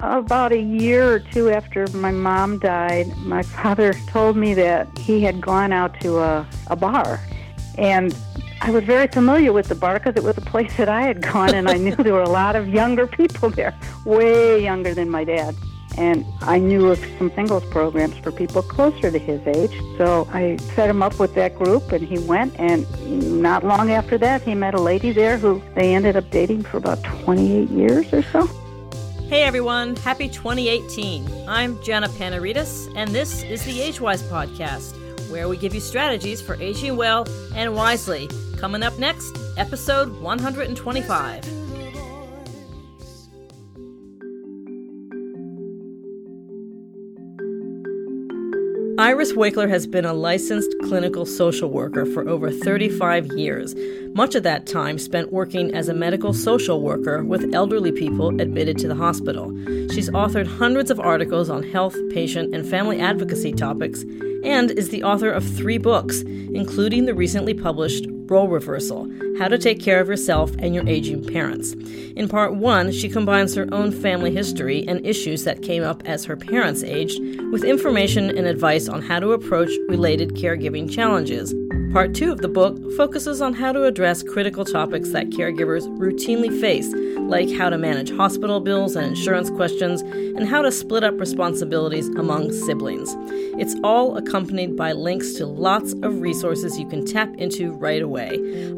about a year or two after my mom died, my father told me that he had gone out to a, a bar. And I was very familiar with the bar because it was a place that I had gone, and I knew there were a lot of younger people there, way younger than my dad. And I knew of some singles programs for people closer to his age. So I set him up with that group, and he went. And not long after that, he met a lady there who they ended up dating for about 28 years or so. Hey everyone, happy 2018. I'm Jana Panarites, and this is the AgeWise podcast, where we give you strategies for aging well and wisely. Coming up next, episode 125. Iris Waichler has been a licensed clinical social worker for over 35 years, much of that time spent working as a medical social worker with elderly people admitted to the hospital. She's authored hundreds of articles on health, patient, and family advocacy topics, and is the author of three books, including the recently published Role Reversal How to Take Care of Yourself and Your Aging Parents. In part one, she combines her own family history and issues that came up as her parents aged with information and advice on how to approach related caregiving challenges. Part two of the book focuses on how to address critical topics that caregivers routinely face, like how to manage hospital bills and insurance questions, and how to split up responsibilities among siblings. It's all accompanied by links to lots of resources you can tap into right away.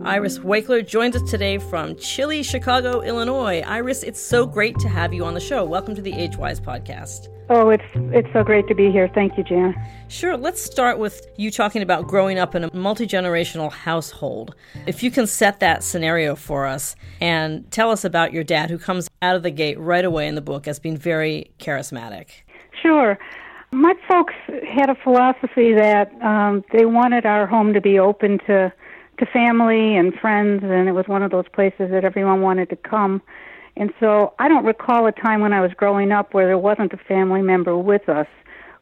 Iris Waichler joins us today from chilly Chicago, Illinois. Iris, it's so great to have you on the show. Welcome to the AgeWise podcast. Oh, it's it's so great to be here. Thank you, Jan. Sure. Let's start with you talking about growing up in a multi generational household. If you can set that scenario for us and tell us about your dad, who comes out of the gate right away in the book as being very charismatic. Sure. My folks had a philosophy that um, they wanted our home to be open to to family and friends, and it was one of those places that everyone wanted to come. And so I don't recall a time when I was growing up where there wasn't a family member with us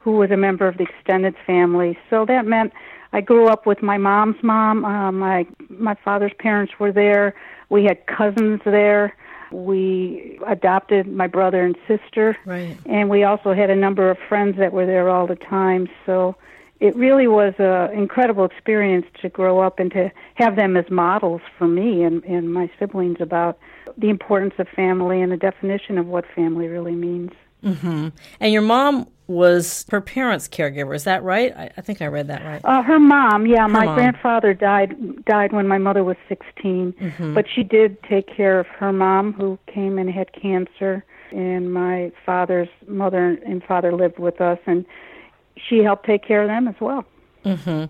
who was a member of the extended family. So that meant I grew up with my mom's mom. Uh, my my father's parents were there. We had cousins there. We adopted my brother and sister, right. and we also had a number of friends that were there all the time. So it really was an incredible experience to grow up and to have them as models for me and, and my siblings about the importance of family and the definition of what family really means. Mm-hmm. And your mom was her parents' caregiver. Is that right? I, I think I read that right. Uh, her mom, yeah. Her my mom. grandfather died died when my mother was 16, Mm-hmm. but she did take care of her mom, who came and had cancer. And my father's mother and father lived with us, and she helped take care of them as well. Mm-hmm.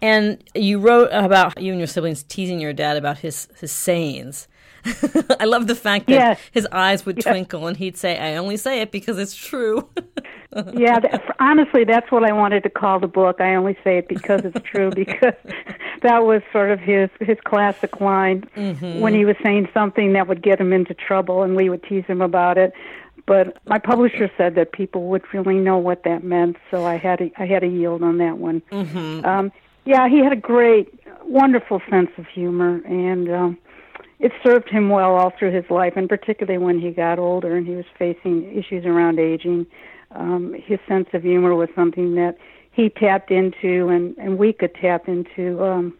And you wrote about you and your siblings teasing your dad about his his sayings. I love the fact that Yes. his eyes would twinkle and he'd say, "I only say it because it's true." yeah, that, honestly, that's what I wanted to call the book. I only say it because it's true because that was sort of his his classic line when he was saying something that would get him into trouble, and we would tease him about it. But my publisher said that people would really know what that meant, so I had to, I had a yield on that one. mm-hmm. Um, yeah, he had a great, wonderful sense of humor, and um, it served him well all through his life, and particularly when he got older and he was facing issues around aging. Um, his sense of humor was something that he tapped into, and, and we could tap into. Um,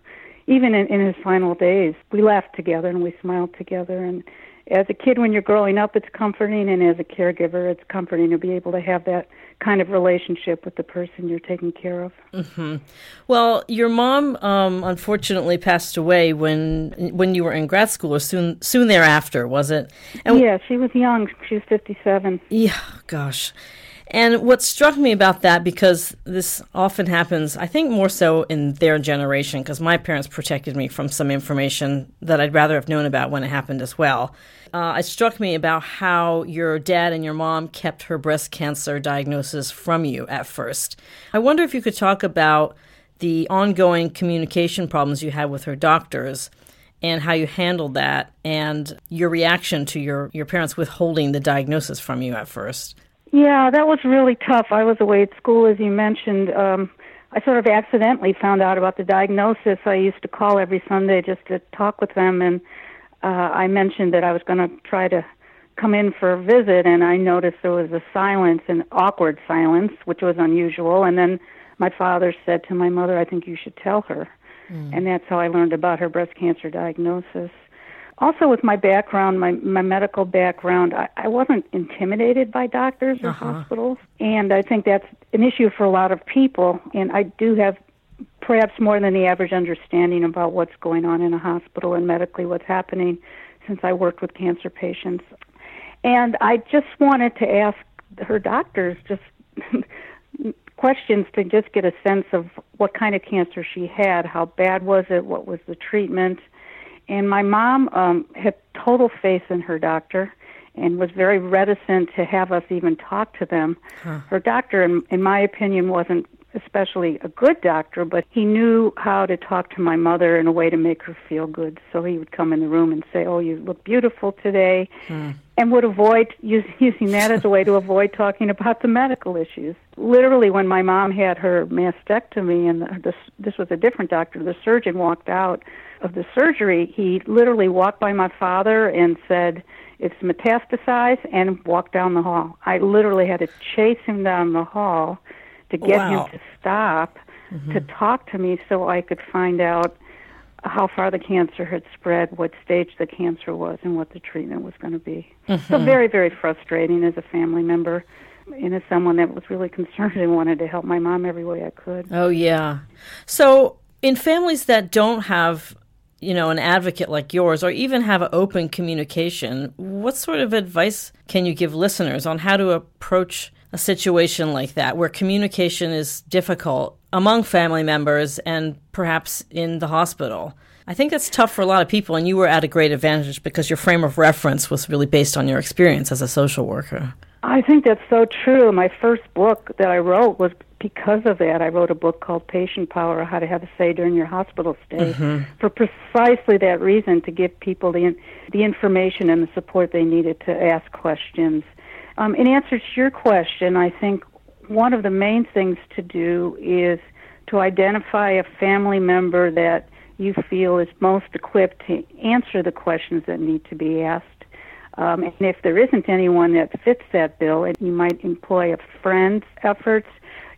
even in, in his final days, we laughed together and we smiled together. And as a kid, when you're growing up, it's comforting, and as a caregiver, it's comforting to be able to have that kind of relationship with the person you're taking care of. Mm-hmm. Well, your mom um, unfortunately passed away when when you were in grad school, or soon soon thereafter, was it? And yeah, she was young. She was 57. Yeah, gosh. And what struck me about that, because this often happens, I think more so in their generation, because my parents protected me from some information that I'd rather have known about when it happened as well. Uh, it struck me about how your dad and your mom kept her breast cancer diagnosis from you at first. I wonder if you could talk about the ongoing communication problems you had with her doctors and how you handled that and your reaction to your, your parents withholding the diagnosis from you at first. Yeah, that was really tough. I was away at school, as you mentioned. Um, I sort of accidentally found out about the diagnosis. I used to call every Sunday just to talk with them, and uh, I mentioned that I was going to try to come in for a visit, and I noticed there was a silence, an awkward silence, which was unusual. And then my father said to my mother, I think you should tell her. Mm. And that's how I learned about her breast cancer diagnosis. Also, with my background, my, my medical background, I, I wasn't intimidated by doctors or uh-huh. hospitals. And I think that's an issue for a lot of people. And I do have perhaps more than the average understanding about what's going on in a hospital and medically what's happening since I worked with cancer patients. And I just wanted to ask her doctors just questions to just get a sense of what kind of cancer she had, how bad was it, what was the treatment. And my mom um, had total faith in her doctor and was very reticent to have us even talk to them. Huh. Her doctor, in, in my opinion, wasn't especially a good doctor, but he knew how to talk to my mother in a way to make her feel good. So he would come in the room and say, "Oh, you look beautiful today," hmm. And would avoid use, using that as a way to avoid talking about the medical issues. Literally, when my mom had her mastectomy, and the, the, this was a different doctor, the surgeon walked out of the surgery. He literally walked by my father and said. It's metastasized and walked down the hall. I literally had to chase him down the hall to get wow. him to stop mm-hmm. to talk to me so I could find out how far the cancer had spread, what stage the cancer was, and what the treatment was going to be. Mm-hmm. So very, very frustrating as a family member and as someone that was really concerned and wanted to help my mom every way I could. Oh yeah. So in families that don't have you know an advocate like yours or even have open communication what sort of advice can you give listeners on how to approach a situation like that where communication is difficult among family members and perhaps in the hospital. I think that's tough for a lot of people, and you were at a great advantage because your frame of reference was really based on your experience as a social worker. I think that's so true. My first book that I wrote was because of that. I wrote a book called Patient Power How to Have a Say During Your Hospital Stay mm-hmm. for precisely that reason to give people the, the information and the support they needed to ask questions um, in answer to your question, I think one of the main things to do is to identify a family member that you feel is most equipped to answer the questions that need to be asked. Um, and if there isn't anyone that fits that bill, you might employ a friend's efforts.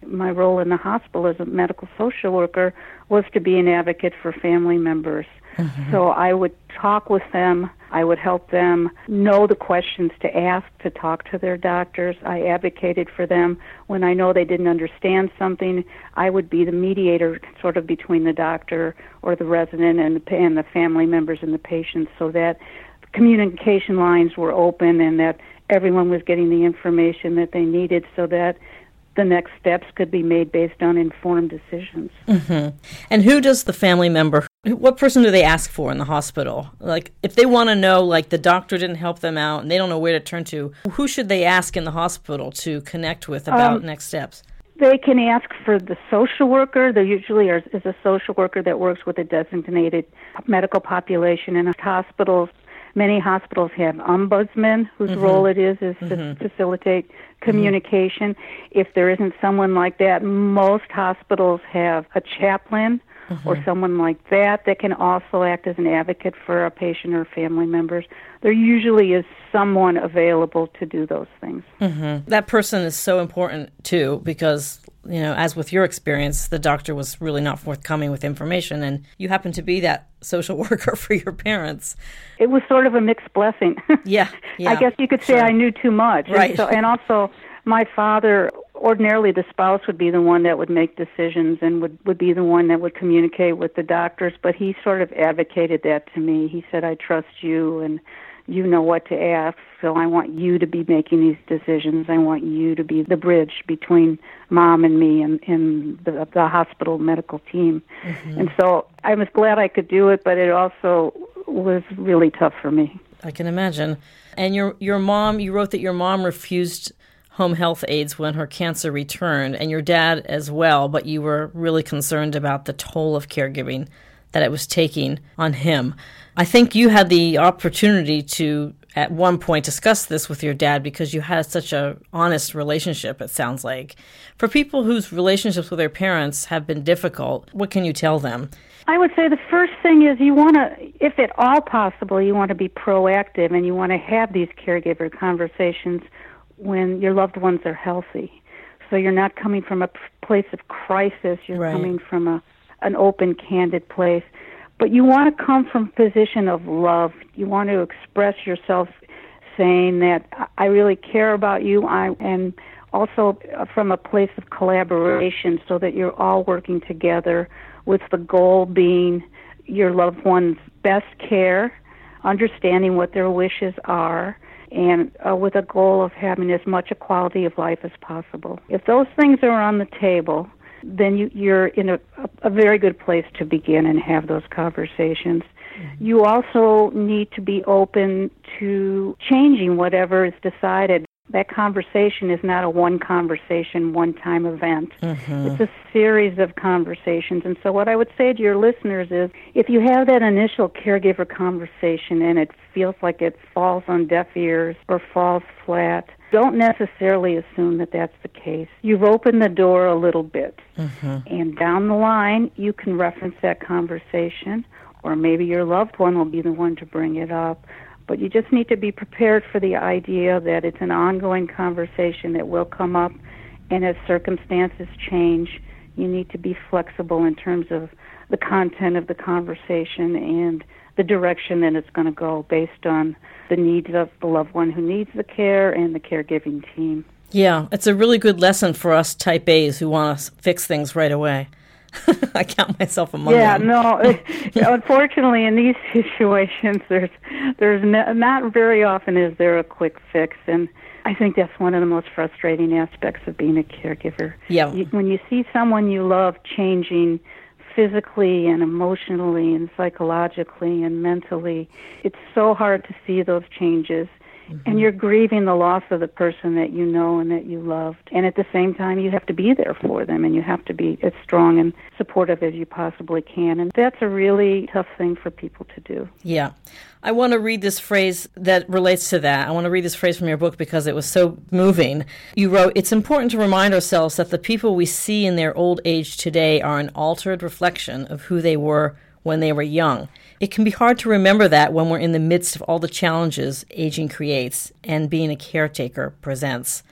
My role in the hospital as a medical social worker was to be an advocate for family members. Mm-hmm. So I would talk with them. I would help them know the questions to ask to talk to their doctors. I advocated for them when I know they didn't understand something. I would be the mediator, sort of between the doctor or the resident and the, and the family members and the patients, so that communication lines were open and that everyone was getting the information that they needed, so that the next steps could be made based on informed decisions. Mm-hmm. And who does the family member, what person do they ask for in the hospital? Like, if they want to know, like, the doctor didn't help them out and they don't know where to turn to, who should they ask in the hospital to connect with about um, next steps? They can ask for the social worker. There usually is a social worker that works with a designated medical population in hospitals. Many hospitals have ombudsmen whose mm-hmm. role it is is mm-hmm. to facilitate communication. Mm-hmm. If there isn't someone like that, most hospitals have a chaplain mm-hmm. or someone like that that can also act as an advocate for a patient or family members. There usually is someone available to do those things. Mm-hmm. That person is so important too because you know, as with your experience, the doctor was really not forthcoming with information, and you happen to be that social worker for your parents. It was sort of a mixed blessing. yeah, yeah, I guess you could say sure. I knew too much. Right. And, so, and also, my father ordinarily the spouse would be the one that would make decisions and would would be the one that would communicate with the doctors but he sort of advocated that to me he said i trust you and you know what to ask. So I want you to be making these decisions. I want you to be the bridge between mom and me and, and the, the hospital medical team. Mm-hmm. And so I was glad I could do it, but it also was really tough for me. I can imagine. And your your mom, you wrote that your mom refused home health aides when her cancer returned, and your dad as well. But you were really concerned about the toll of caregiving that it was taking on him. I think you had the opportunity to at one point discuss this with your dad because you had such a honest relationship it sounds like for people whose relationships with their parents have been difficult what can you tell them I would say the first thing is you want to, if at all possible, you want to be proactive and you want to have these caregiver conversations when your loved ones are healthy. So you're not coming from a place of crisis, you're right. coming from a an open, candid place. But you want to come from a position of love. You want to express yourself saying that I really care about you. I and also uh, from a place of collaboration so that you're all working together with the goal being your loved one's best care, understanding what their wishes are, and uh, with a goal of having as much a quality of life as possible. If those things are on the table, then you, you're in a, a very good place to begin and have those conversations. Mm-hmm. You also need to be open to changing whatever is decided that conversation is not a one conversation, one time event. Mm-hmm. It's a series of conversations. And so, what I would say to your listeners is if you have that initial caregiver conversation and it feels like it falls on deaf ears or falls flat, don't necessarily assume that that's the case. You've opened the door a little bit. Mm-hmm. And down the line, you can reference that conversation, or maybe your loved one will be the one to bring it up but you just need to be prepared for the idea that it's an ongoing conversation that will come up, and as circumstances change, you need to be flexible in terms of the content of the conversation and the direction that it's going to go based on the needs of the loved one who needs the care and the caregiving team. Yeah, it's a really good lesson for us type A's who want to fix things right away. I count myself among yeah, them. no. unfortunately, in these situations, there's there's no, not very often is there a quick fix, and I think that's one of the most frustrating aspects of being a caregiver. Yeah. You, when you see someone you love changing physically and emotionally and psychologically and mentally, it's so hard to see those changes Mm-hmm. And you're grieving the loss of the person that you know and that you loved. And at the same time, you have to be there for them and you have to be as strong and supportive as you possibly can. And that's a really tough thing for people to do. Yeah. I want to read this phrase that relates to that. I want to read this phrase from your book because it was so moving. You wrote, It's important to remind ourselves that the people we see in their old age today are an altered reflection of who they were when they were young. It can be hard to remember that when we're in the midst of all the challenges aging creates and being a caretaker presents.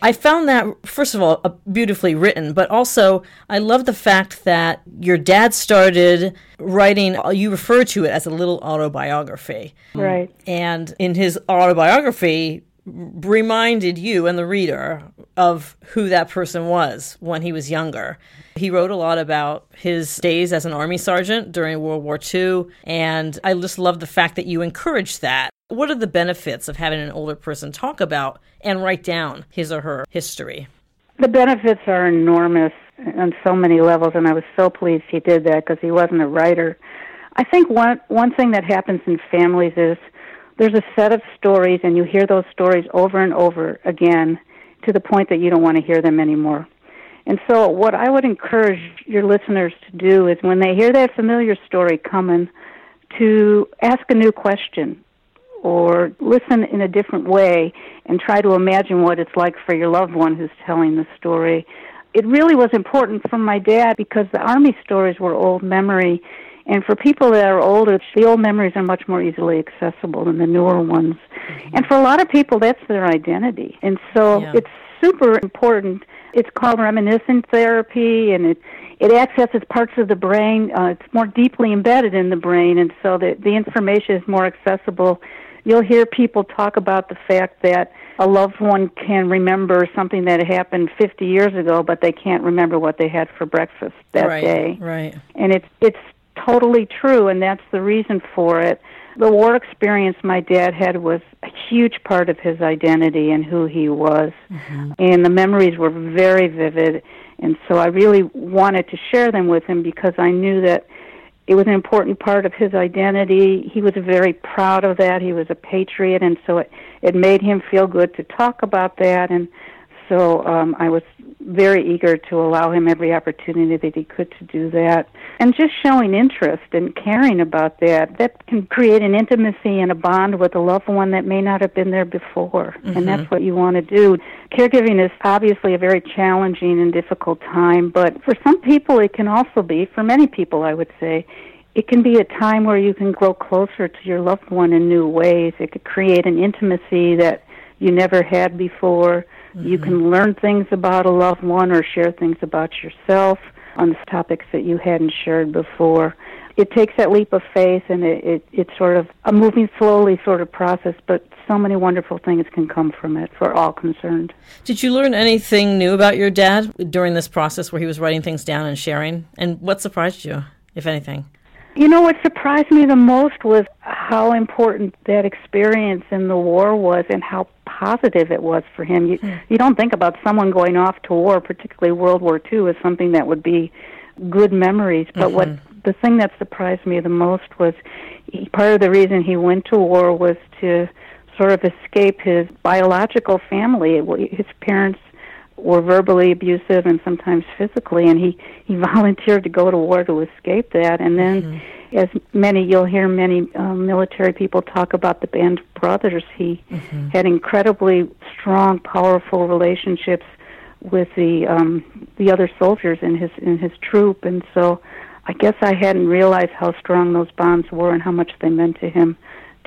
I found that, first of all, beautifully written, but also I love the fact that your dad started writing, uh, you refer to it as a little autobiography. Right. And in his autobiography, reminded you and the reader of who that person was when he was younger. He wrote a lot about his days as an army sergeant during World War II, and I just love the fact that you encouraged that. What are the benefits of having an older person talk about and write down his or her history? The benefits are enormous on so many levels, and I was so pleased he did that because he wasn't a writer. I think one one thing that happens in families is there's a set of stories, and you hear those stories over and over again to the point that you don't want to hear them anymore. And so, what I would encourage your listeners to do is when they hear that familiar story coming, to ask a new question or listen in a different way and try to imagine what it's like for your loved one who's telling the story. It really was important for my dad because the Army stories were old memory. And for people that are older, the old memories are much more easily accessible than the newer ones. Mm-hmm. And for a lot of people, that's their identity. And so yeah. it's super important it's called reminiscence therapy, and it it accesses parts of the brain. Uh, it's more deeply embedded in the brain, and so the the information is more accessible. You'll hear people talk about the fact that a loved one can remember something that happened 50 years ago, but they can't remember what they had for breakfast that right, day. Right. And it's it's totally true, and that's the reason for it. The war experience my dad had was a huge part of his identity and who he was. Mm-hmm. And the memories were very vivid. And so I really wanted to share them with him because I knew that it was an important part of his identity. He was very proud of that. He was a patriot, and so it, it made him feel good to talk about that. And so um, I was very eager to allow him every opportunity that he could to do that. And just showing interest and caring about that, that can create an intimacy and a bond with a loved one that may not have been there before. Mm-hmm. And that's what you want to do. Caregiving is obviously a very challenging and difficult time, but for some people it can also be, for many people I would say, it can be a time where you can grow closer to your loved one in new ways. It could create an intimacy that you never had before. Mm-hmm. You can learn things about a loved one or share things about yourself on topics that you hadn't shared before. It takes that leap of faith and it, it, it's sort of a moving slowly sort of process, but so many wonderful things can come from it for all concerned. Did you learn anything new about your dad during this process where he was writing things down and sharing? And what surprised you, if anything? You know what surprised me the most was how important that experience in the war was and how positive it was for him. You mm. you don't think about someone going off to war, particularly World War II, as something that would be good memories. But mm-hmm. what the thing that surprised me the most was he, part of the reason he went to war was to sort of escape his biological family. His parents were verbally abusive and sometimes physically and he he volunteered to go to war to escape that and then mm-hmm. as many you'll hear many um, military people talk about the band of brothers he mm-hmm. had incredibly strong powerful relationships with the um the other soldiers in his in his troop and so I guess I hadn't realized how strong those bonds were and how much they meant to him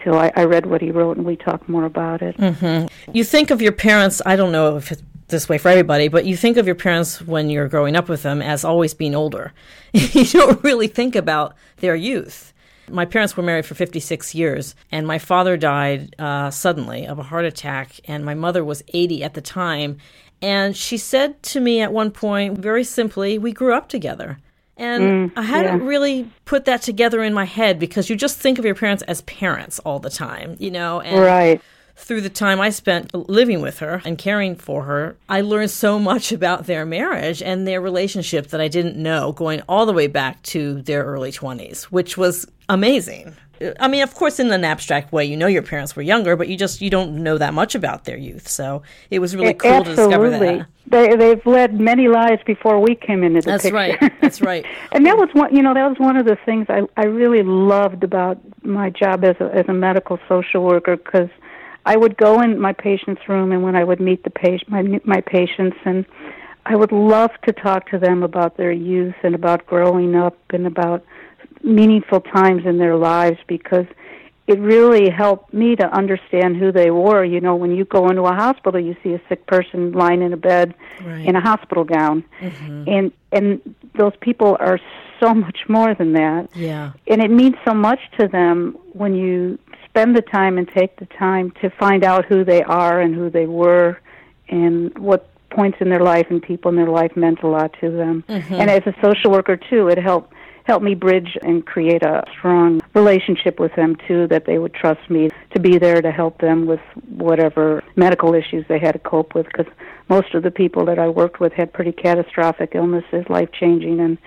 till I, I read what he wrote and we talked more about it. Mm-hmm. You think of your parents, I don't know if this way for everybody, but you think of your parents when you're growing up with them as always being older. you don't really think about their youth. My parents were married for 56 years, and my father died uh, suddenly of a heart attack, and my mother was 80 at the time. And she said to me at one point, very simply, We grew up together. And mm, I hadn't yeah. really put that together in my head because you just think of your parents as parents all the time, you know? And right through the time I spent living with her and caring for her, I learned so much about their marriage and their relationship that I didn't know going all the way back to their early 20s, which was amazing. I mean, of course, in an abstract way, you know your parents were younger, but you just you don't know that much about their youth. So it was really cool Absolutely. to discover that. They they've led many lives before we came into the That's picture. right. That's right. and that was one. You know, that was one of the things I I really loved about my job as a as a medical social worker because I would go in my patient's room, and when I would meet the patient, my my patients, and I would love to talk to them about their youth and about growing up and about meaningful times in their lives because it really helped me to understand who they were. You know, when you go into a hospital, you see a sick person lying in a bed right. in a hospital gown, mm-hmm. and and those people are so much more than that. Yeah, and it means so much to them when you spend the time and take the time to find out who they are and who they were and what points in their life and people in their life meant a lot to them. Mm-hmm. And as a social worker too, it helped help me bridge and create a strong relationship with them too that they would trust me to be there to help them with whatever medical issues they had to cope with because most of the people that I worked with had pretty catastrophic illnesses, life changing and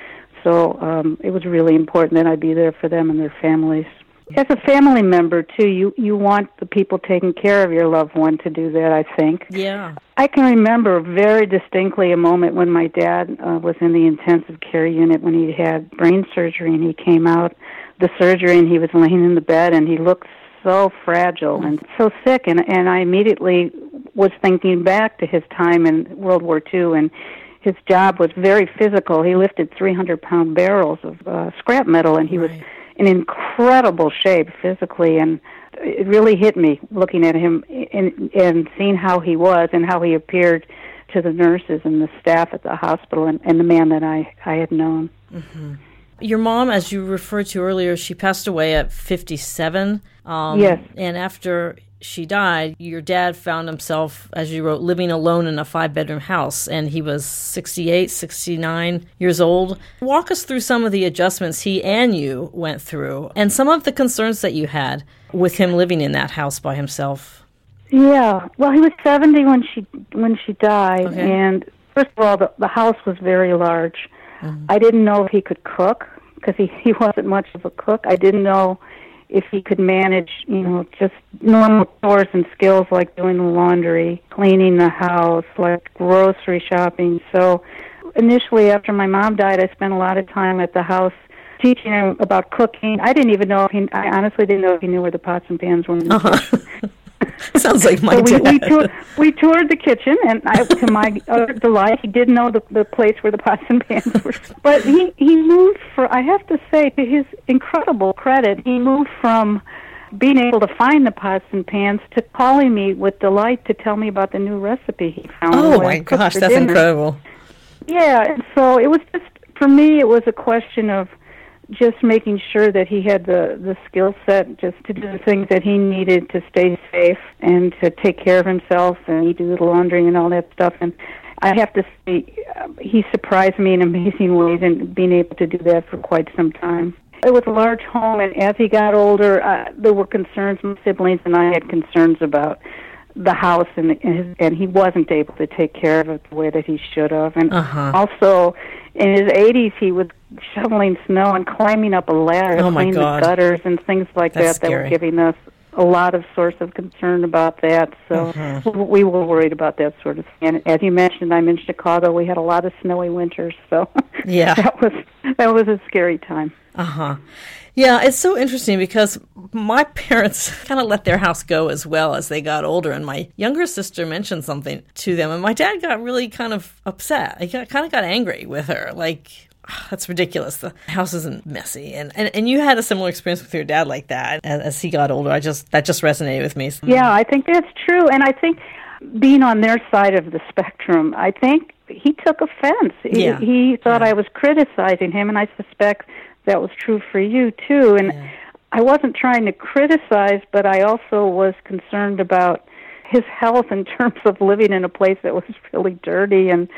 so um, it was really important that I be there for them and their families. As a family member too, you you want the people taking care of your loved one to do that. I think. Yeah. I can remember very distinctly a moment when my dad uh, was in the intensive care unit when he had brain surgery, and he came out the surgery, and he was laying in the bed, and he looked so fragile and so sick, and and I immediately was thinking back to his time in World War II and his job was very physical. He lifted 300 pound barrels of uh, scrap metal, and he right. was in incredible shape physically and it really hit me looking at him and, and seeing how he was and how he appeared to the nurses and the staff at the hospital and, and the man that I, I had known. Mm-hmm. Your mom, as you referred to earlier, she passed away at 57. Um, yes. And after she died, your dad found himself, as you wrote, living alone in a five bedroom house, and he was 68, 69 years old. Walk us through some of the adjustments he and you went through and some of the concerns that you had with him living in that house by himself. Yeah, well, he was 70 when she when she died, okay. and first of all, the, the house was very large. Mm-hmm. I didn't know if he could cook because he he wasn't much of a cook. I didn't know if he could manage, you know, just normal chores and skills like doing the laundry, cleaning the house, like grocery shopping. So initially after my mom died, I spent a lot of time at the house teaching him about cooking. I didn't even know if he I honestly didn't know if he knew where the pots and pans were. Uh-huh. Sounds like my so we, dad. we, toured, we toured the kitchen, and I, to my utter delight, he did know the, the place where the pots and pans were. But he he moved for. I have to say, to his incredible credit, he moved from being able to find the pots and pans to calling me with delight to tell me about the new recipe he found. Oh my gosh, that's dinner. incredible. Yeah, and so it was just for me. It was a question of just making sure that he had the the skill set just to do the things that he needed to stay safe and to take care of himself and he do the laundry and all that stuff and I have to say uh, he surprised me in amazing ways and being able to do that for quite some time. It was a large home and as he got older uh, there were concerns my siblings and I had concerns about the house and and, his, and he wasn't able to take care of it the way that he should have and Uh-huh. also in his 80s he was shoveling snow and climbing up a ladder Oh, to clean God. the gutters and things like That's that that were giving us a lot of source of concern about that so Mm-hmm. we were worried about that sort of thing and as you mentioned i'm in chicago we had a lot of snowy winters so Yeah. that was that was a scary time Uh huh. Yeah, it's so interesting because my parents kind of let their house go as well as they got older, and my younger sister mentioned something to them, and my dad got really kind of upset. He got, kind of got angry with her, like. "Ah, That's ridiculous. The house isn't messy, and, and and you had a similar experience with your dad like that. As, as he got older, I just that just resonated with me. Yeah, I think that's true. And I think being on their side of the spectrum, I think he took offense. He, Yeah. he thought I was criticizing him, and I suspect that was true for you too. And I wasn't trying to criticize, but I also was concerned about his health in terms of living in a place that was really dirty. And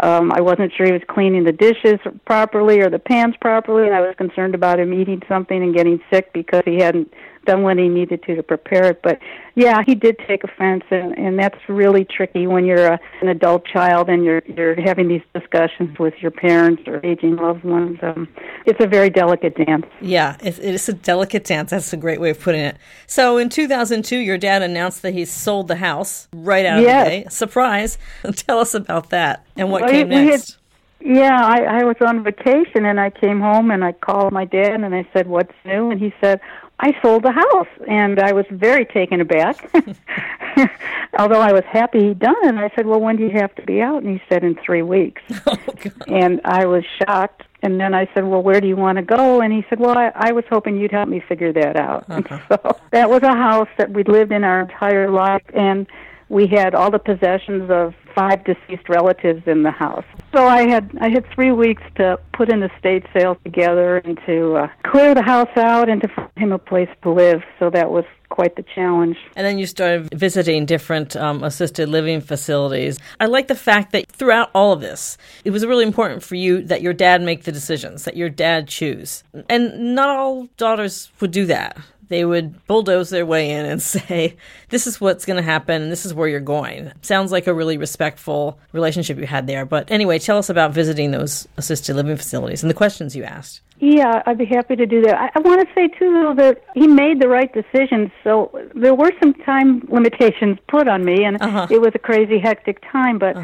um I wasn't sure he was cleaning the dishes properly or the pans properly. And I was concerned about him eating something and getting sick because he hadn't done what he needed to to prepare it but yeah he did take offense and and that's really tricky when you're a, an adult child and you're you're having these discussions with your parents or aging loved ones um it's a very delicate dance Yeah, it, it is a delicate dance. That's a great way of putting it. So in 2002, your dad announced that he sold the house right out Yes. of the gate. Surprise! Tell us about that and what Well, came had- next. Yeah, I, I was on vacation and I came home and I called my dad and I said, "What's new?" And he said, "I sold the house." And I was very taken aback, although I was happy he'd done it. And I said, "Well, when do you have to be out?" And he said, "In three weeks." oh, and I was shocked. And then I said, "Well, where do you want to go?" And he said, "Well, I, I was hoping you'd help me figure that out." And uh-huh. so that was a house that we lived in our entire life, and we had all the possessions of five deceased relatives in the house. So I had I had three weeks to put an estate sale together and to uh, clear the house out and to find him a place to live. So that was quite the challenge. And then you started visiting different um, assisted living facilities. I like the fact that throughout all of this, it was really important for you that your dad make the decisions, that your dad choose. And not all daughters would do that. They would bulldoze their way in and say, This is what's going to happen, and this is where you're going. Sounds like a really respectful relationship you had there. But anyway, tell us about visiting those assisted living facilities and the questions you asked. Yeah, I'd be happy to do that. I, I want to say too, though, that he made the right decisions. So there were some time limitations put on me, and Uh-huh. it was a crazy, hectic time. But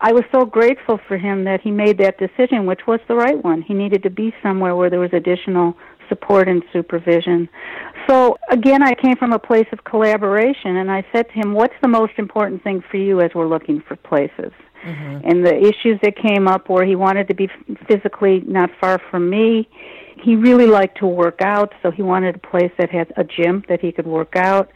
I was so grateful for him that he made that decision, which was the right one. He needed to be somewhere where there was additional support and supervision. So again, I came from a place of collaboration, and I said to him, "What's the most important thing for you as we're looking for places?" Mm-hmm. and the issues that came up were he wanted to be physically not far from me. He really liked to work out, so he wanted a place that had a gym that he could work out.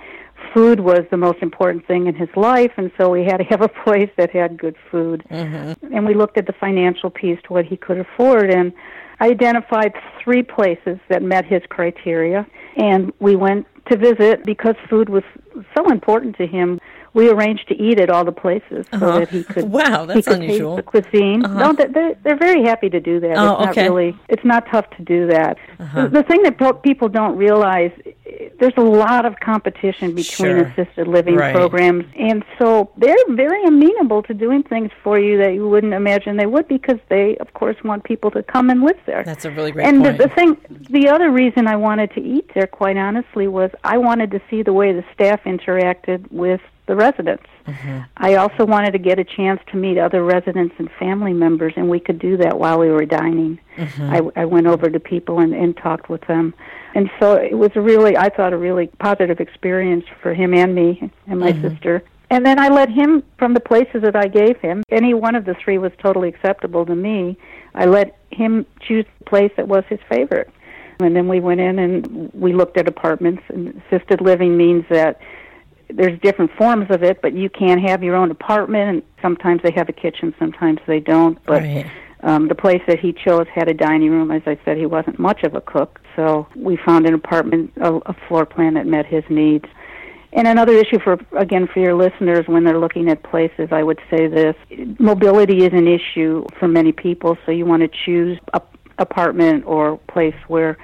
Food was the most important thing in his life, and so we had to have a place that had good food. Mm-hmm. And we looked at the financial piece to what he could afford, and I identified three places that met his criteria, and we went to visit because food was so important to him. we arranged to eat at all the places so Uh-huh. that he could Wow, he that's could unusual. taste the cuisine. Uh-huh. No, they- they're they're very happy to do that. Oh, it's not okay. really it's not tough to do that. Uh-huh. The, the thing that people don't realize there's a lot of competition between Sure. assisted living Right. programs, and so they're very amenable to doing things for you that you wouldn't imagine they would because they, of course, want people to come and live there. That's a really great and point. the, the thing, the other reason I wanted to eat there, quite honestly, was I wanted to see the way the staff interacted with the residents. Mm-hmm. I also wanted to get a chance to meet other residents and family members, and we could do that while we were dining. Mm-hmm. I, I went over to people and, and talked with them, and so it was a really, I thought, a really positive experience for him and me and my Mm-hmm. sister. And then I let him from the places that I gave him. Any one of the three was totally acceptable to me. I let him choose the place that was his favorite. And then we went in and we looked at apartments. And assisted living means that there's different forms of it, but you can have your own apartment. And sometimes they have a kitchen, sometimes they don't. But Right. Um, the place that he chose had a dining room. As I said, he wasn't much of a cook, so we found an apartment, a, a floor plan that met his needs. And another issue for again for your listeners when they're looking at places, I would say this: mobility is an issue for many people. So you want to choose a apartment or place where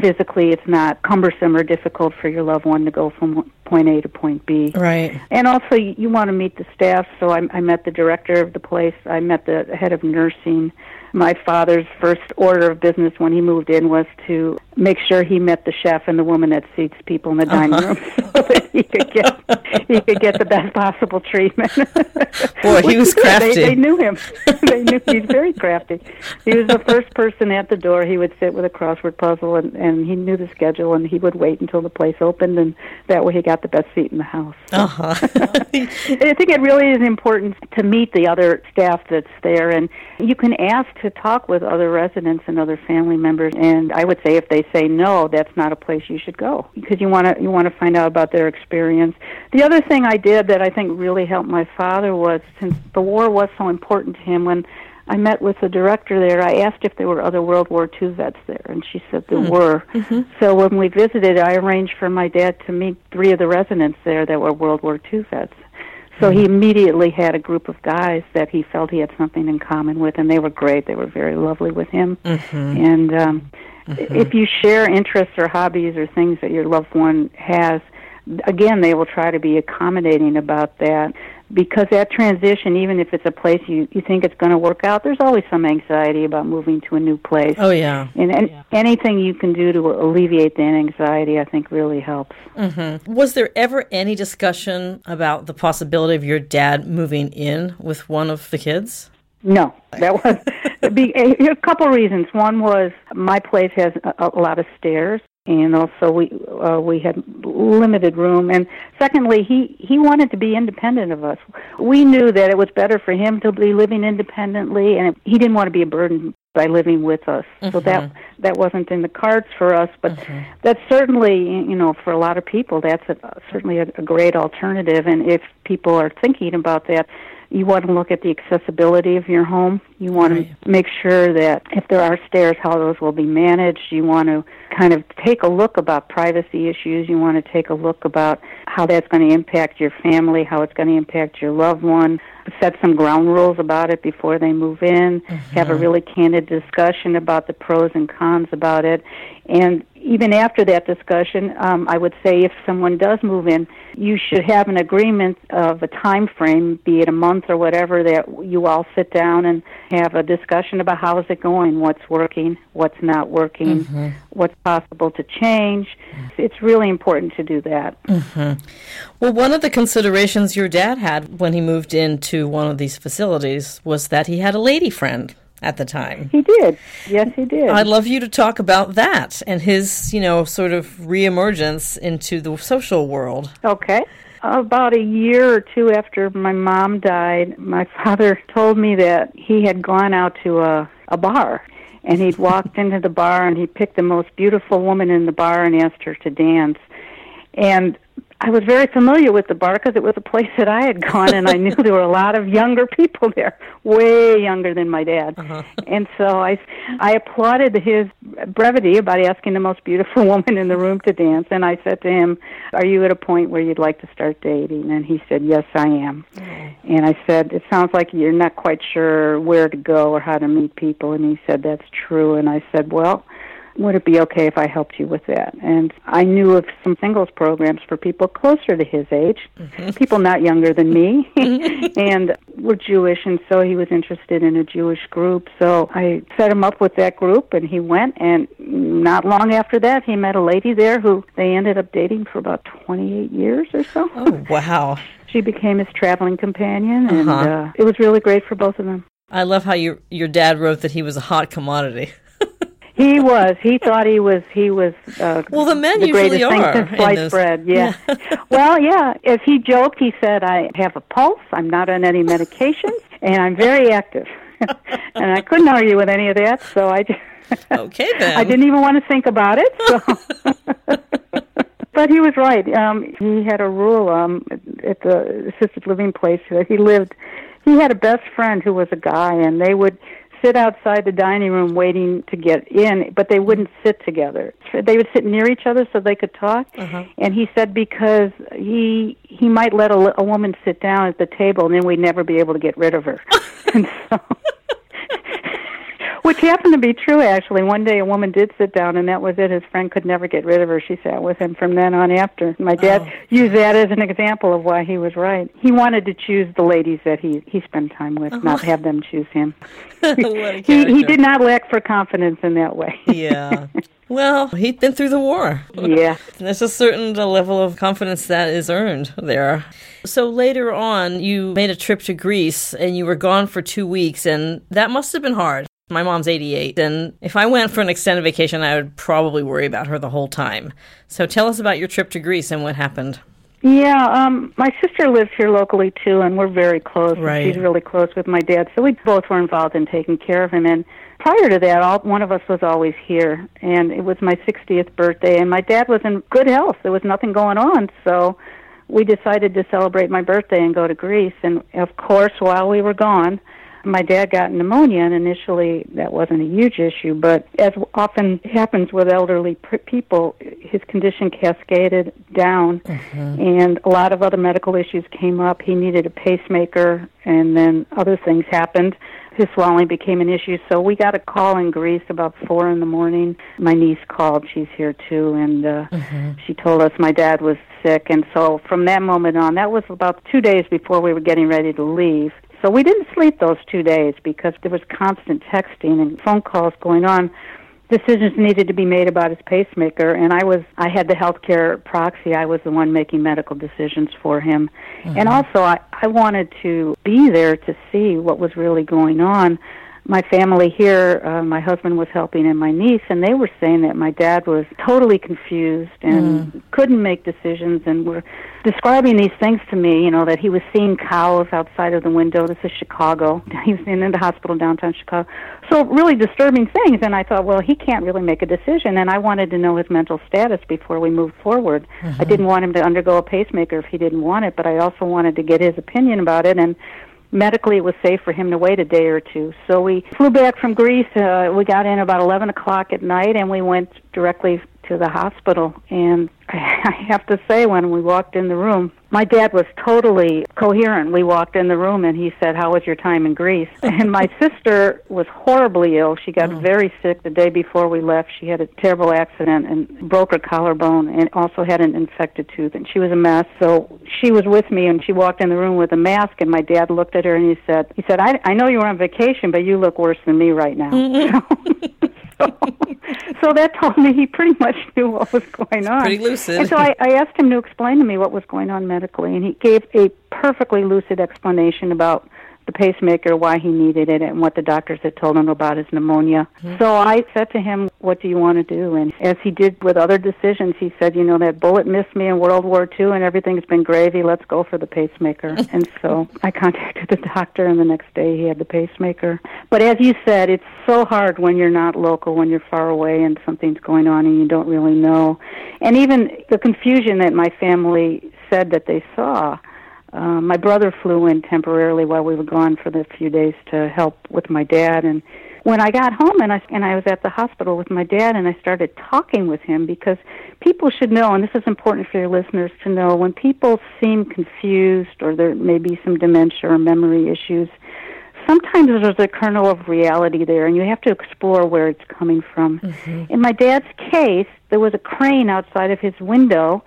physically it's not cumbersome or difficult for your loved one to go from point A to point B. right. And also, you, you want to meet the staff. So I, I met the director of the place. I met the head of nursing. My father's first order of business when he moved in was to make sure he met the chef and the woman that seats people in the dining Uh-huh. room, so that he could get he could get the best possible treatment. Boy, he was crafty. They, they knew him. they knew he's very crafty. He was the first person at the door. He would sit with a crossword puzzle, and and he knew the schedule, and he would wait until the place opened, and that way he got the best seat in the house. Uh-huh. I think it really is important to meet the other staff that's there, and you can ask to talk with other residents and other family members. And I would say if they say no, that's not a place you should go because you want to you want to find out about their experience. The other thing I did that I think really helped my father was since the war was so important to him when. I met with the director there. I asked if there were other World War II vets there, and she said there hmm. were. Mm-hmm. So when we visited, I arranged for my dad to meet three of the residents there that were World War II vets. So he mm-hmm. immediately had a group of guys that he felt he had something in common with, and they were great. They were very lovely with him. Mm-hmm. And um, mm-hmm. if you share interests or hobbies or things that your loved one has, again, they will try to be accommodating about that. Because that transition, even if it's a place you, you think it's going to work out, there's always some anxiety about moving to a new place. oh yeah. And, and anything you can do to alleviate that anxiety, I think, really helps. Mm-hmm. Was there ever any discussion about the possibility of your dad moving in with one of the kids? No, that was be, a, a couple reasons. One was my place has a, a lot of stairs, and also we uh, we had limited room. And secondly, he he wanted to be independent of us. We knew that it was better for him to be living independently, and he didn't want to be a burden by living with us. So that that wasn't in the cards for us. But that's certainly you know for a lot of people that's a, certainly a, a great alternative. And if people are thinking about that you want to look at the accessibility of your home. You want Right. to make sure that if there are stairs, how those will be managed. You want to kind of take a look about privacy issues. You want to take a look about how that's going to impact your family, how it's going to impact your loved one. Set some ground rules about it before they move in. Have a mm-hmm. really candid discussion about the pros and cons about it. And even after that discussion, um, I would say if someone does move in, you should have an agreement of a time frame, be it a month or whatever, that you all sit down and have a discussion about how is it going, what's working, what's not working, what's possible to change. It's really important to do that. Well, one of the considerations your dad had when he moved into one of these facilities was that he had a lady friend at the time. He did. Yes, he did. I'd love you to talk about that and his, you know, sort of reemergence into the social world. Okay. About a year or two after my mom died, my father told me that he had gone out to a, a bar and he'd walked into the bar and he picked the most beautiful woman in the bar and asked her to dance. And I was very familiar with the bar because it was a place that I had gone, and I knew there were a lot of younger people there, way younger than my dad. Uh-huh. And so I, I applauded his brevity about asking the most beautiful woman in the room to dance, and I said to him, "Are you at a point where you'd like to start dating?" And he said, "Yes, I am." Mm-hmm. And I said, "It sounds like you're not quite sure where to go or how to meet people." And he said, "That's true." And I said, "Well." Would it be okay if I helped you with that? And I knew of some singles programs for people closer to his age, mm-hmm. people not younger than me, and were Jewish, and so he was interested in a Jewish group. So I set him up with that group, and he went, and not long after that, he met a lady there who they ended up dating for about 28 years or so. Oh, wow. she became his traveling companion, and uh-huh. uh, it was really great for both of them. I love how your your dad wrote that he was a hot commodity. He was. He thought he was. He was. Uh, well, the men the usually greatest are. Thing since sliced bread. Yeah. yeah. well, yeah. If he joked, he said, "I have a pulse. I'm not on any medications, and I'm very active." and I couldn't argue with any of that, so I. okay then. I didn't even want to think about it. So. but he was right. Um, he had a rule um, at the assisted living place that he lived. He had a best friend who was a guy, and they would sit outside the dining room waiting to get in, but they wouldn't sit together. They would sit near each other so they could talk. Uh-huh. And he said because he he might let a, a woman sit down at the table and then we'd never be able to get rid of her. and so which happened to be true, actually. One day a woman did sit down, and that was it. His friend could never get rid of her. She sat with him from then on after. My dad oh. used that as an example of why he was right. He wanted to choose the ladies that he, he spent time with, uh-huh. not have them choose him. he, he did not lack for confidence in that way. yeah. Well, he'd been through the war. Yeah. There's a certain level of confidence that is earned there. So later on, you made a trip to Greece and you were gone for two weeks, and that must have been hard. My mom's 88, and if I went for an extended vacation, I would probably worry about her the whole time. So tell us about your trip to Greece and what happened. Yeah, um, my sister lives here locally too, and we're very close. Right. She's really close with my dad, so we both were involved in taking care of him. And prior to that, all, one of us was always here, and it was my 60th birthday, and my dad was in good health. There was nothing going on, so we decided to celebrate my birthday and go to Greece. And of course, while we were gone, my dad got pneumonia, and initially that wasn't a huge issue, but as often happens with elderly people, his condition cascaded down, mm-hmm. and a lot of other medical issues came up. He needed a pacemaker, and then other things happened. His swelling became an issue, so we got a call in Greece about four in the morning. My niece called; she's here too, and uh, mm-hmm. she told us my dad was sick. And so from that moment on, that was about two days before we were getting ready to leave so we didn't sleep those two days because there was constant texting and phone calls going on. Decisions needed to be made about his pacemaker, and I was I had the healthcare proxy. I was the one making medical decisions for him, mm-hmm. and also I, I wanted to be there to see what was really going on my family here, uh, my husband was helping and my niece, and they were saying that my dad was totally confused and mm. couldn't make decisions and were describing these things to me, you know, that he was seeing cows outside of the window. This is Chicago. He was in the hospital downtown Chicago. So really disturbing things. And I thought, well, he can't really make a decision. And I wanted to know his mental status before we moved forward. Mm-hmm. I didn't want him to undergo a pacemaker if he didn't want it, but I also wanted to get his opinion about it. And medically it was safe for him to wait a day or two. So we flew back from Greece. Uh, we got in about 11 o'clock at night and we went directly to the hospital. And I have to say, when we walked in the room, my dad was totally coherent. We walked in the room and he said, How was your time in Greece? and my sister was horribly ill. She got oh. very sick the day before we left. She had a terrible accident and broke her collarbone and also had an infected tooth. And she was a mess. So she was with me and she walked in the room with a mask. And my dad looked at her and he said, he said, I, I know you were on vacation, but you look worse than me right now. so, so that told me he pretty much knew what was going on. Pretty lucid. And so I, I asked him to explain to me what was going on medically, and he gave a perfectly lucid explanation about the pacemaker, why he needed it, and what the doctors had told him about his pneumonia. Mm-hmm. So I said to him, What do you want to do? And as he did with other decisions, he said, You know, that bullet missed me in World War II and everything's been gravy. Let's go for the pacemaker. and so I contacted the doctor, and the next day he had the pacemaker. But as you said, it's so hard when you're not local, when you're far away and something's going on and you don't really know. And even the confusion that my family said that they saw uh, my brother flew in temporarily while we were gone for the few days to help with my dad and when I got home and I and I was at the hospital with my dad and I started talking with him because people should know and this is important for your listeners to know when people seem confused or there may be some dementia or memory issues sometimes there's a kernel of reality there and you have to explore where it's coming from. Mm-hmm. In my dad's case, there was a crane outside of his window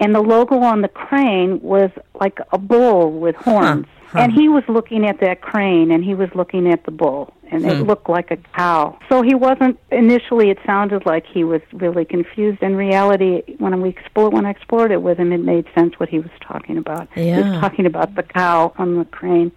and the logo on the crane was like a bull with horns. Huh, huh. And he was looking at that crane and he was looking at the bull and it hmm. looked like a cow. So he wasn't initially it sounded like he was really confused. In reality when we explored when I explored it with him it made sense what he was talking about. Yeah. He was talking about the cow on the crane.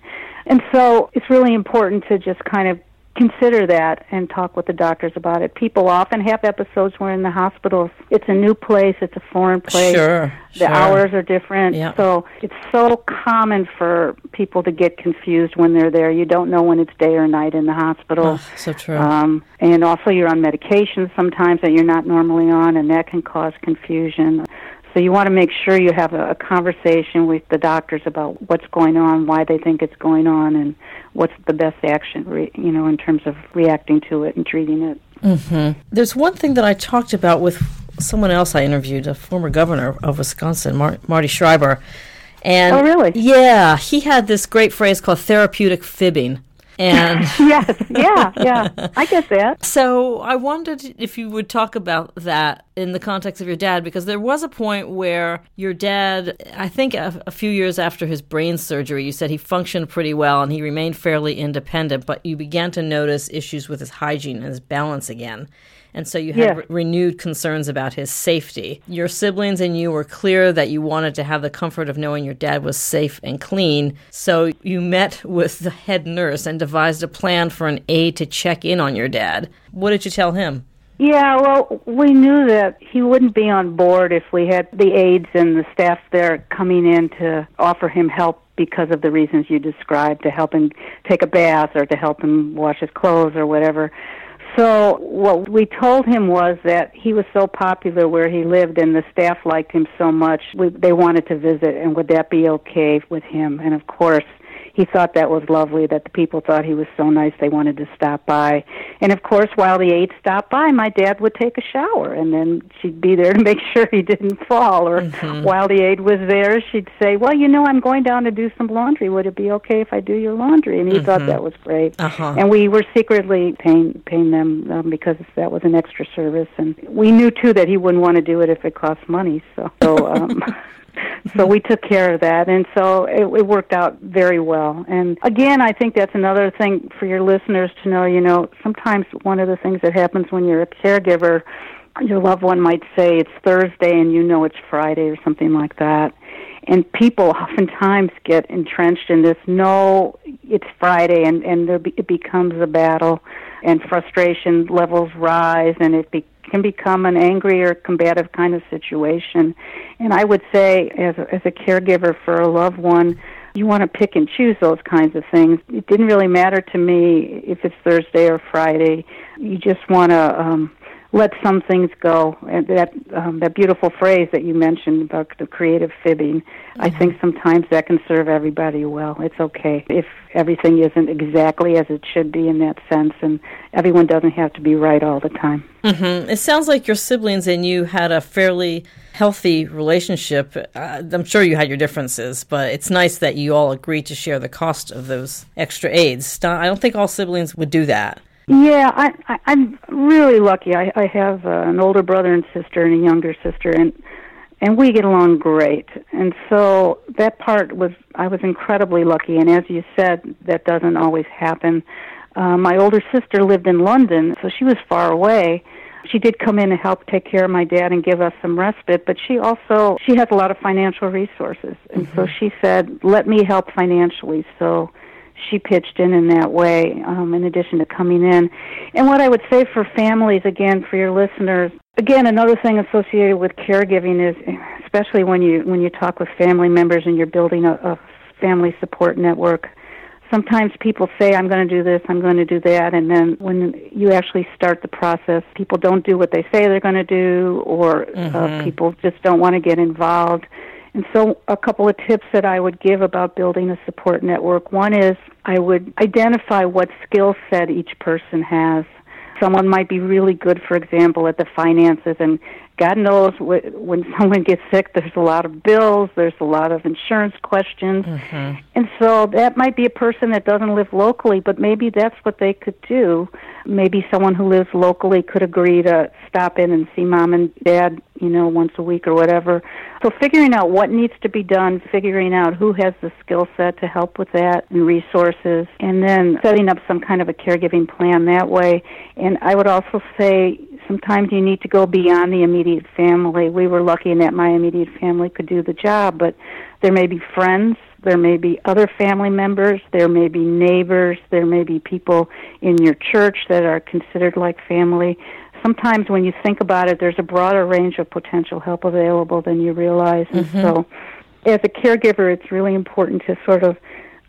And so it's really important to just kind of consider that and talk with the doctors about it. People often have episodes where in the hospital it's a new place, it's a foreign place. Sure. The sure. hours are different. Yeah. So it's so common for people to get confused when they're there. You don't know when it's day or night in the hospital. Oh, so true. Um, and also you're on medication sometimes that you're not normally on and that can cause confusion. So you want to make sure you have a, a conversation with the doctors about what's going on, why they think it's going on, and what's the best action, re, you know, in terms of reacting to it and treating it. Mm-hmm. There's one thing that I talked about with someone else I interviewed, a former governor of Wisconsin, Mar- Marty Schreiber. And oh, really? Yeah, he had this great phrase called therapeutic fibbing. And yes, yeah, yeah, I get that. So I wondered if you would talk about that in the context of your dad, because there was a point where your dad, I think a, a, few years after his brain surgery, you said he functioned pretty well and he remained fairly independent, but you began to notice issues with his hygiene and his balance again and so you had re- renewed concerns about his safety. Your siblings and you were clear that you wanted to have the comfort of knowing your dad was safe and clean, so you met with the head nurse and devised a plan for an aide to check in on your dad. What did you tell him? Yeah, well, we knew that he wouldn't be on board if we had the aides and the staff there coming in to offer him help because of the reasons you described to help him take a bath or to help him wash his clothes or whatever. So what we told him was that he was so popular where he lived and the staff liked him so much, we, they wanted to visit and would that be okay with him? And of course, he thought that was lovely that the people thought he was so nice they wanted to stop by. And of course, while the aide stopped by, my dad would take a shower and then she'd be there to make sure he didn't fall. Or mm-hmm. while the aide was there, she'd say, Well, you know, I'm going down to do some laundry. Would it be okay if I do your laundry? And he mm-hmm. thought that was great. Uh-huh. And we were secretly paying, paying them um, because that was an extra service. And we knew, too, that he wouldn't want to do it if it cost money. So, so um, so we took care of that and so it, it worked out very well. And again i think that's another thing for your listeners to know you know sometimes one of the things that happens when you're a caregiver your loved one might say it's thursday and you know it's friday or something like that. And people oftentimes get entrenched in this no it's friday and and there be, it becomes a battle and frustration levels rise and it be, can become an angry or combative kind of situation. And I would say, as a, as a caregiver for a loved one, you want to pick and choose those kinds of things. It didn't really matter to me if it's Thursday or Friday. You just want to um, let some things go. And that um, that beautiful phrase that you mentioned about the creative fibbing, mm-hmm. I think sometimes that can serve everybody well. It's okay if everything isn't exactly as it should be in that sense, and everyone doesn't have to be right all the time. Mm-hmm. It sounds like your siblings and you had a fairly healthy relationship. Uh, I'm sure you had your differences, but it's nice that you all agreed to share the cost of those extra aides. I don't think all siblings would do that. Yeah, I, I I'm really lucky. I I have uh, an older brother and sister and a younger sister and and we get along great. And so that part was I was incredibly lucky and as you said that doesn't always happen. Uh, my older sister lived in London, so she was far away. She did come in and help take care of my dad and give us some respite, but she also she has a lot of financial resources. And mm-hmm. so she said, "Let me help financially." So she pitched in in that way, um, in addition to coming in. And what I would say for families, again, for your listeners, again, another thing associated with caregiving is, especially when you when you talk with family members and you're building a, a family support network. Sometimes people say, I'm going to do this, I'm going to do that, and then when you actually start the process, people don't do what they say they're going to do, or uh, mm-hmm. uh, people just don't want to get involved. And so, a couple of tips that I would give about building a support network one is I would identify what skill set each person has. Someone might be really good, for example, at the finances, and God knows when someone gets sick, there's a lot of bills, there's a lot of insurance questions. Mm-hmm. And so that might be a person that doesn't live locally, but maybe that's what they could do. Maybe someone who lives locally could agree to stop in and see mom and dad, you know, once a week or whatever. So figuring out what needs to be done, figuring out who has the skill set to help with that and resources, and then setting up some kind of a caregiving plan that way. And I would also say sometimes you need to go beyond the immediate family. We were lucky in that my immediate family could do the job, but there may be friends, there may be other family members, there may be neighbors, there may be people in your church that are considered like family. Sometimes when you think about it, there's a broader range of potential help available than you realize. Mm-hmm. And so, as a caregiver, it's really important to sort of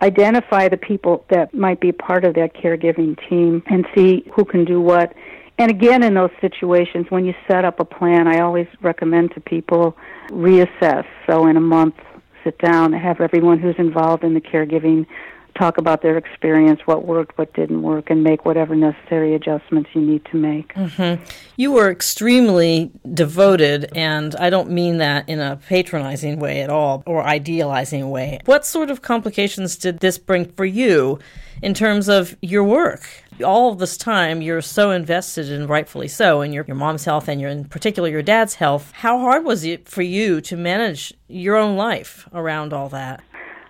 identify the people that might be part of that caregiving team and see who can do what and again, in those situations, when you set up a plan, I always recommend to people reassess. So, in a month, sit down, have everyone who's involved in the caregiving talk about their experience, what worked, what didn't work, and make whatever necessary adjustments you need to make. Mm-hmm. You were extremely devoted, and I don't mean that in a patronizing way at all or idealizing way. What sort of complications did this bring for you in terms of your work? all of this time you're so invested and rightfully so in your, your mom's health and your in particular your dad's health how hard was it for you to manage your own life around all that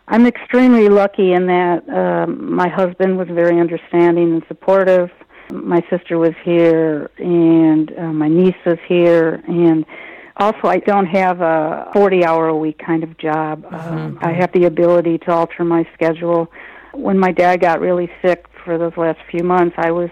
i'm extremely lucky in that um, my husband was very understanding and supportive. My sister was here and uh, my niece was here. And also i don't have a 40 hour a week kind of job. Mm-hmm. um, i have the ability to alter my schedule. When my dad got really sick for those last few months, I was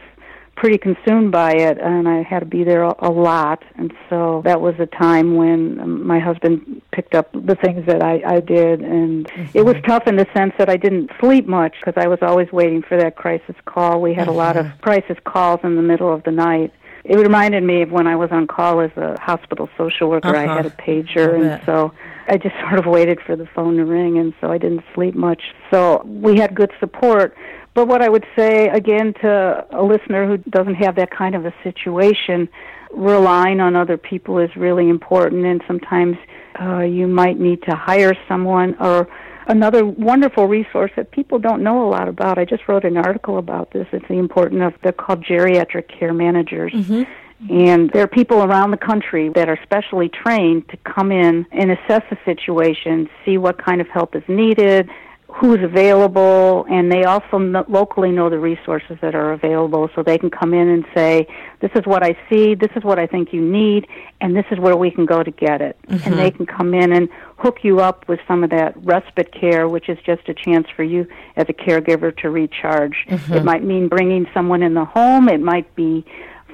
pretty consumed by it and I had to be there a, lot and so that was a time when my husband picked up the things that I, I did and mm-hmm. it was tough in the sense that I didn't sleep much because I was always waiting for that crisis call. We had mm-hmm. a lot of mm-hmm. crisis calls in the middle of the night. It reminded me of when I was on call as a hospital social worker. Uh-huh. I had a pager and so I just sort of waited for the phone to ring and so I didn't sleep much. So we had good support but what I would say again to a listener who doesn't have that kind of a situation, relying on other people is really important, and sometimes uh, you might need to hire someone or another wonderful resource that people don't know a lot about. I just wrote an article about this. It's the importance of they're called geriatric care managers. Mm-hmm. And there are people around the country that are specially trained to come in and assess the situation, see what kind of help is needed, who's available, and they also locally know the resources that are available, so they can come in and say, "This is what I see. This is what I think you need, and this is where we can go to get it." Mm-hmm. And they can come in and hook you up with some of that respite care, which is just a chance for you as a caregiver to recharge. Mm-hmm. It might mean bringing someone in the home. It might be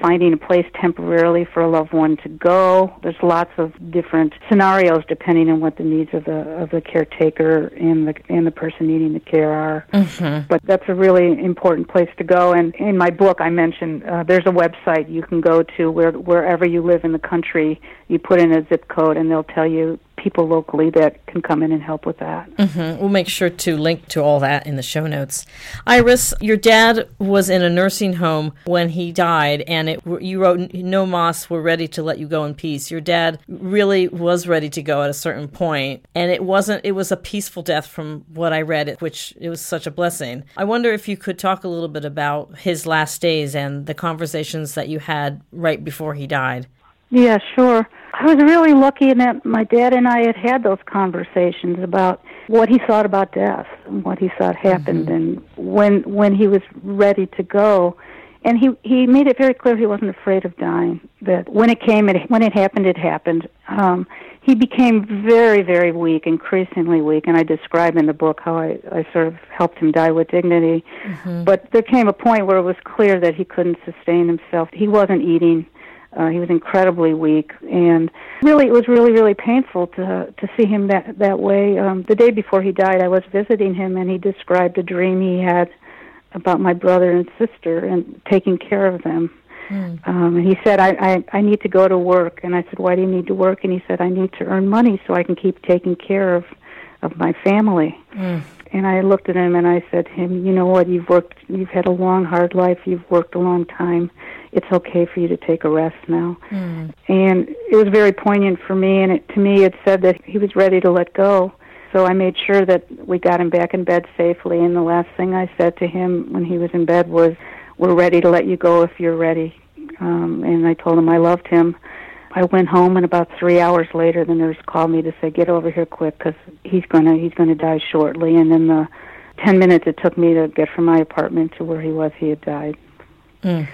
finding a place temporarily for a loved one to go. There's lots of different scenarios depending on what the needs of the of the caretaker and the and the person needing the care are. Mm-hmm. But that's a really important place to go. And in my book, I mentioned uh, there's a website you can go to where wherever you live in the country, you put in a zip code, and they'll tell you people locally that can come in and help with that. Mm-hmm. We'll make sure to link to all that in the show notes. Iris, your dad was in a nursing home when he died, and it, you wrote, No Moss, we're ready to let you go in peace. Your dad really was ready to go at a certain point, and it wasn't, it was a peaceful death from what I read, which it was such a blessing. I wonder if you could talk a little bit about his last days and the conversations that you had right before he died. Yeah, sure. I was really lucky in that my dad and I had had those conversations about what he thought about death and what he thought happened mm-hmm. and when when he was ready to go and he he made it very clear he wasn't afraid of dying that when it came it when it happened it happened um he became very, very weak, increasingly weak, and I describe in the book how I, I sort of helped him die with dignity. Mm-hmm. But there came a point where it was clear that he couldn't sustain himself. He wasn't eating. Uh, he was incredibly weak, and really, it was really, really painful to to see him that that way. Um, the day before he died, I was visiting him, and he described a dream he had about my brother and sister and taking care of them. Mm. Um, and he said, I, I, I need to go to work. And I said, Why do you need to work? And he said, I need to earn money so I can keep taking care of, of my family. Mm. And I looked at him and I said to him, You know what? You've worked, you've had a long, hard life. You've worked a long time. It's okay for you to take a rest now. Mm. And it was very poignant for me. And it, to me, it said that he was ready to let go. So I made sure that we got him back in bed safely. And the last thing I said to him when he was in bed was, we're ready to let you go if you're ready. Um, and I told him I loved him. I went home, and about three hours later, the nurse called me to say, "Get over here quick, because he's gonna he's gonna die shortly." And in the ten minutes it took me to get from my apartment to where he was, he had died. Mm.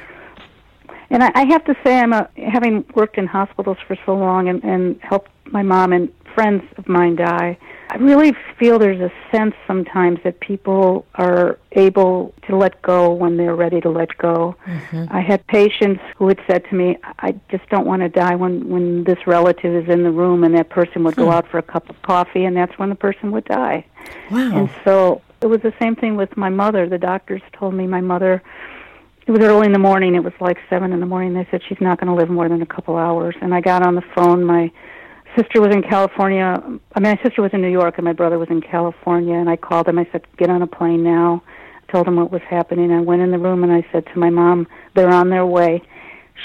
And I, I have to say, I'm a, having worked in hospitals for so long and, and helped my mom and friends of mine die. I really feel there's a sense sometimes that people are able to let go when they're ready to let go. Mm-hmm. I had patients who had said to me, "I just don't want to die when when this relative is in the room," and that person would go hmm. out for a cup of coffee, and that's when the person would die. Wow! And so it was the same thing with my mother. The doctors told me my mother. It was early in the morning. It was like seven in the morning. They said she's not going to live more than a couple hours. And I got on the phone. My sister was in California. I mean, my sister was in New York, and my brother was in California. And I called him. I said, "Get on a plane now." I told him what was happening. I went in the room and I said to my mom, "They're on their way."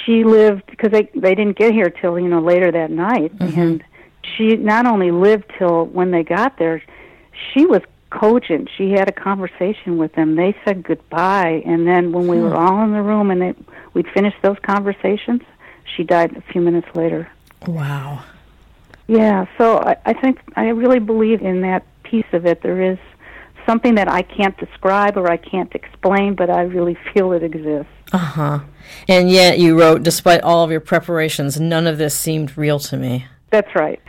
She lived because they they didn't get here till you know later that night, mm-hmm. and she not only lived till when they got there, she was cogent. She had a conversation with them. They said goodbye, and then when we hmm. were all in the room and they, we'd finished those conversations, she died a few minutes later. Wow. Yeah, so I, I think I really believe in that piece of it. There is something that I can't describe or I can't explain, but I really feel it exists. Uh huh. And yet you wrote, despite all of your preparations, none of this seemed real to me. That's right.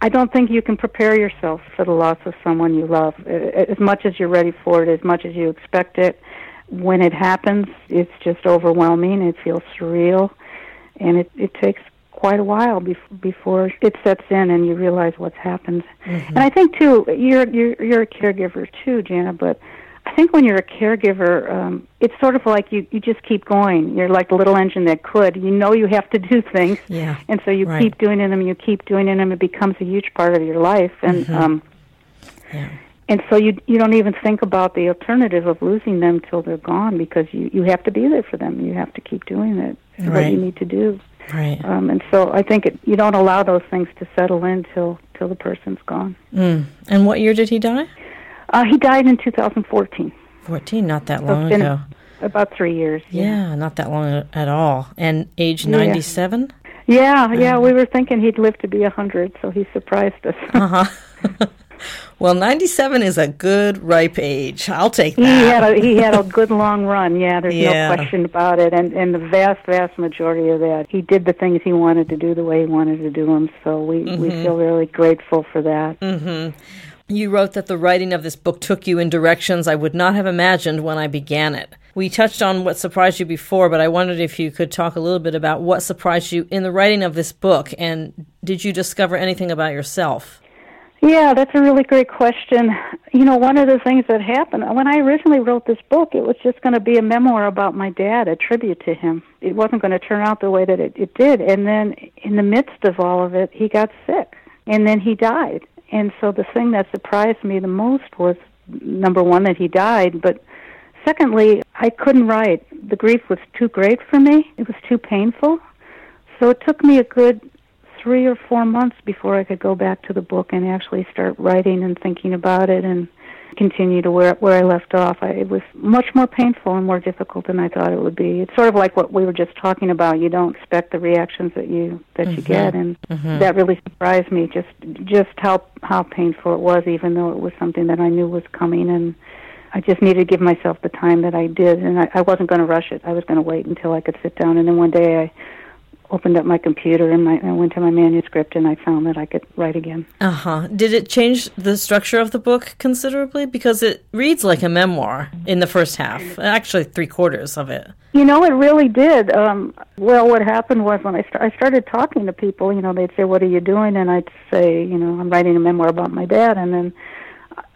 I don't think you can prepare yourself for the loss of someone you love as much as you're ready for it, as much as you expect it. When it happens, it's just overwhelming. It feels surreal, and it, it takes quite a while bef- before it sets in and you realize what's happened. Mm-hmm. And I think too, you're you're you're a caregiver too, Jana. But I think when you're a caregiver, um, it's sort of like you you just keep going. You're like the little engine that could. You know you have to do things, yeah, and so you right. keep doing them. You keep doing them. It becomes a huge part of your life, and mm-hmm. um, yeah. And so you you don't even think about the alternative of losing them till they're gone because you you have to be there for them. You have to keep doing it. Right. What you need to do. Right. Um, and so I think it, you don't allow those things to settle in till till the person's gone. Mm. And what year did he die? Uh, he died in 2014. 14, not that long so ago. About three years. Yeah. yeah. not that long at all. And age 97? Yeah, yeah. Uh-huh. We were thinking he'd live to be a 100, so he surprised us. uh huh. Well, 97 is a good ripe age. I'll take that. He had a, he had a good long run. Yeah, there's yeah. no question about it. And and the vast vast majority of that, he did the things he wanted to do the way he wanted to do them. So we mm-hmm. we feel really grateful for that. Mm-hmm. You wrote that the writing of this book took you in directions I would not have imagined when I began it. We touched on what surprised you before, but I wondered if you could talk a little bit about what surprised you in the writing of this book, and did you discover anything about yourself? Yeah, that's a really great question. You know, one of the things that happened uh, when I originally wrote this book, it was just going to be a memoir about my dad, a tribute to him. It wasn't going to turn out the way that it, it did. And then, in the midst of all of it, he got sick, and then he died. And so, the thing that surprised me the most was number one that he died, but secondly, I couldn't write. The grief was too great for me. It was too painful. So it took me a good three or four months before I could go back to the book and actually start writing and thinking about it and continue to where where I left off. I, it was much more painful and more difficult than I thought it would be. It's sort of like what we were just talking about. You don't expect the reactions that you that mm-hmm. you get, and mm-hmm. that really surprised me. Just just how how painful it was, even though it was something that I knew was coming and. I just needed to give myself the time that I did, and I, I wasn't going to rush it. I was going to wait until I could sit down, and then one day I opened up my computer and my, I went to my manuscript and I found that I could write again. Uh huh. Did it change the structure of the book considerably? Because it reads like a memoir in the first half, actually, three quarters of it. You know, it really did. Um, well, what happened was when I, st- I started talking to people, you know, they'd say, What are you doing? And I'd say, You know, I'm writing a memoir about my dad. And then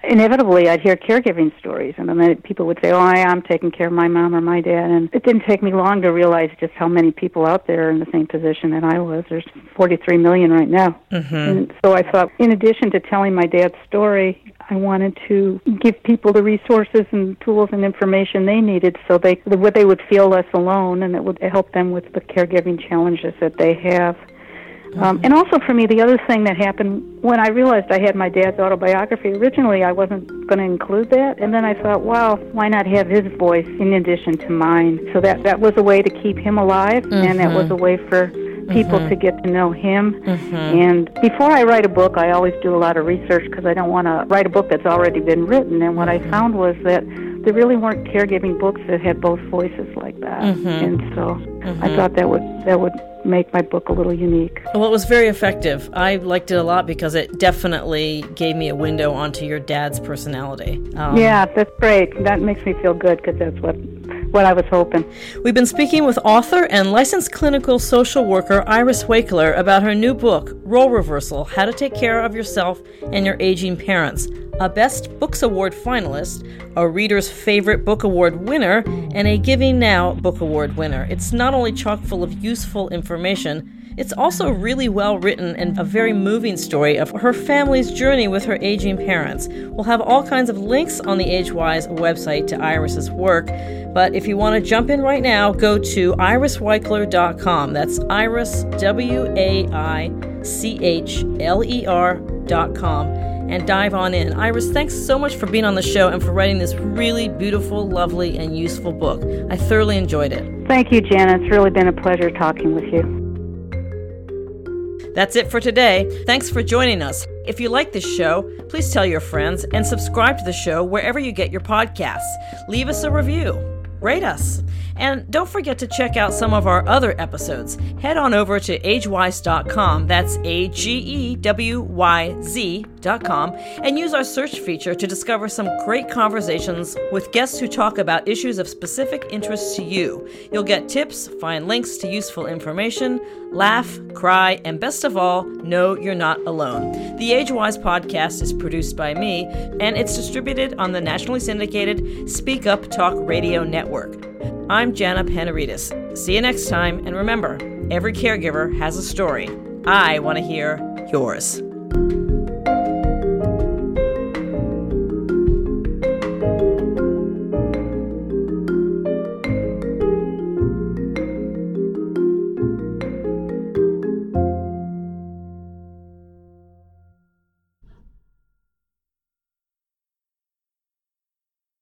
inevitably I'd hear caregiving stories, and then people would say, "Oh, I am taking care of my mom or my dad." And it didn't take me long to realize just how many people out there are in the same position that I was. There's 43 million right now, mm-hmm. and so I thought, in addition to telling my dad's story, I wanted to give people the resources and tools and information they needed, so they what they would feel less alone, and it would help them with the caregiving challenges that they have. Um, and also for me, the other thing that happened when I realized I had my dad's autobiography, originally I wasn't going to include that. And then I thought, well, why not have his voice in addition to mine? So that, that was a way to keep him alive, mm-hmm. and that was mm-hmm. a way for people mm-hmm. to get to know him. Mm-hmm. And before I write a book, I always do a lot of research because I don't want to write a book that's already been written. And what I mm-hmm. found was that there really weren't caregiving books that had both voices like that. Mm-hmm. And so I thought that would that would make my book a little unique. Well, it was very effective. I liked it a lot because it definitely gave me a window onto your dad's personality. Um, yeah, that's great. That makes me feel good because that's what what I was hoping. We've been speaking with author and licensed clinical social worker Iris Waichler about her new book, Role Reversal How to Take Care of Yourself and Your Aging Parents, a Best Books Award finalist, a Reader's Favorite Book Award winner, and a Giving Now Book Award winner. It's not only chock full of useful information, it's also really well written and a very moving story of her family's journey with her aging parents. We'll have all kinds of links on the AgeWyz website to Iris's work, but if you want to jump in right now, go to iriswaichler.com. That's Iris, W A I C H L E R.com and dive on in. Iris, thanks so much for being on the show and for writing this really beautiful, lovely, and useful book. I thoroughly enjoyed it. Thank you, Jana. It's really been a pleasure talking with you. That's it for today. Thanks for joining us. If you like this show, please tell your friends and subscribe to the show wherever you get your podcasts. Leave us a review rate us. And don't forget to check out some of our other episodes. Head on over to agewyz.com, that's A G E W Y Z.com, and use our search feature to discover some great conversations with guests who talk about issues of specific interest to you. You'll get tips, find links to useful information, laugh, cry, and best of all, know you're not alone. The AgeWyz podcast is produced by me, and it's distributed on the nationally syndicated Speak Up Talk Radio Network. I'm Jana Panarites. See you next time, and remember, every caregiver has a story. I want to hear yours.